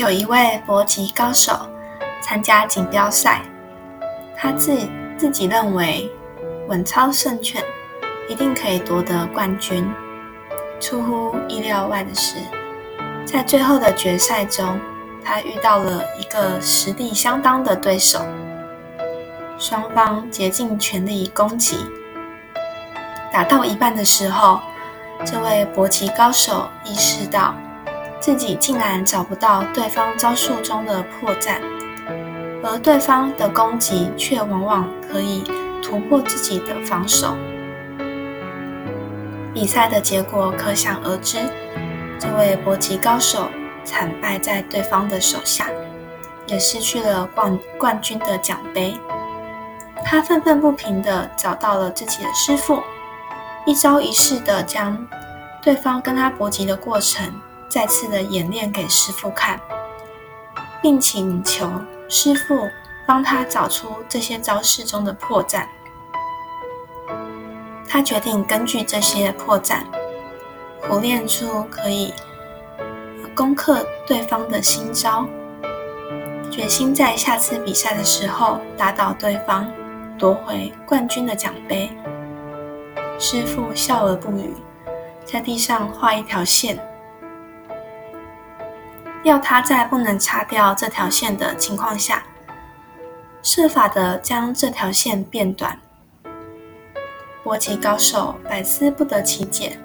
有一位搏击高手参加锦标赛，他自自己认为稳操胜券，一定可以夺得冠军。出乎意料外的是，在最后的决赛中，他遇到了一个实力相当的对手，双方竭尽全力攻击。打到一半的时候，这位搏击高手意识到。自己竟然找不到对方招数中的破绽，而对方的攻击却往往可以突破自己的防守。比赛的结果可想而知，这位搏击高手惨败在对方的手下，也失去了冠冠军的奖杯。他愤愤不平地找到了自己的师傅，一招一式地将对方跟他搏击的过程。再次的演练给师傅看，并请求师傅帮他找出这些招式中的破绽。他决定根据这些破绽，苦练出可以攻克对方的新招，决心在下次比赛的时候打倒对方，夺回冠军的奖杯。师傅笑而不语，在地上画一条线。要他在不能擦掉这条线的情况下，设法的将这条线变短。搏击高手百思不得其解，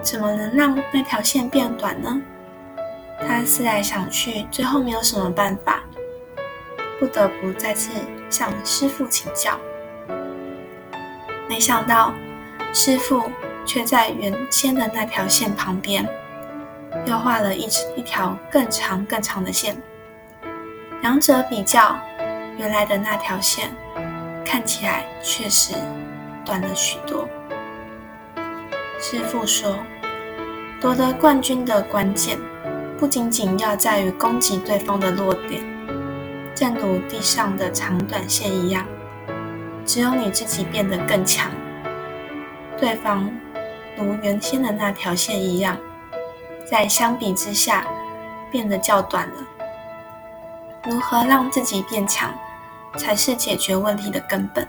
怎么能让那条线变短呢？他思来想去，最后没有什么办法，不得不再次向师傅请教。没想到，师傅却在原先的那条线旁边。又画了一一条更长更长的线，两者比较，原来的那条线看起来确实短了许多。师傅说，夺得冠军的关键不仅仅要在于攻击对方的弱点，正如地上的长短线一样，只有你自己变得更强，对方如原先的那条线一样。在相比之下，变得较短了。如何让自己变强，才是解决问题的根本。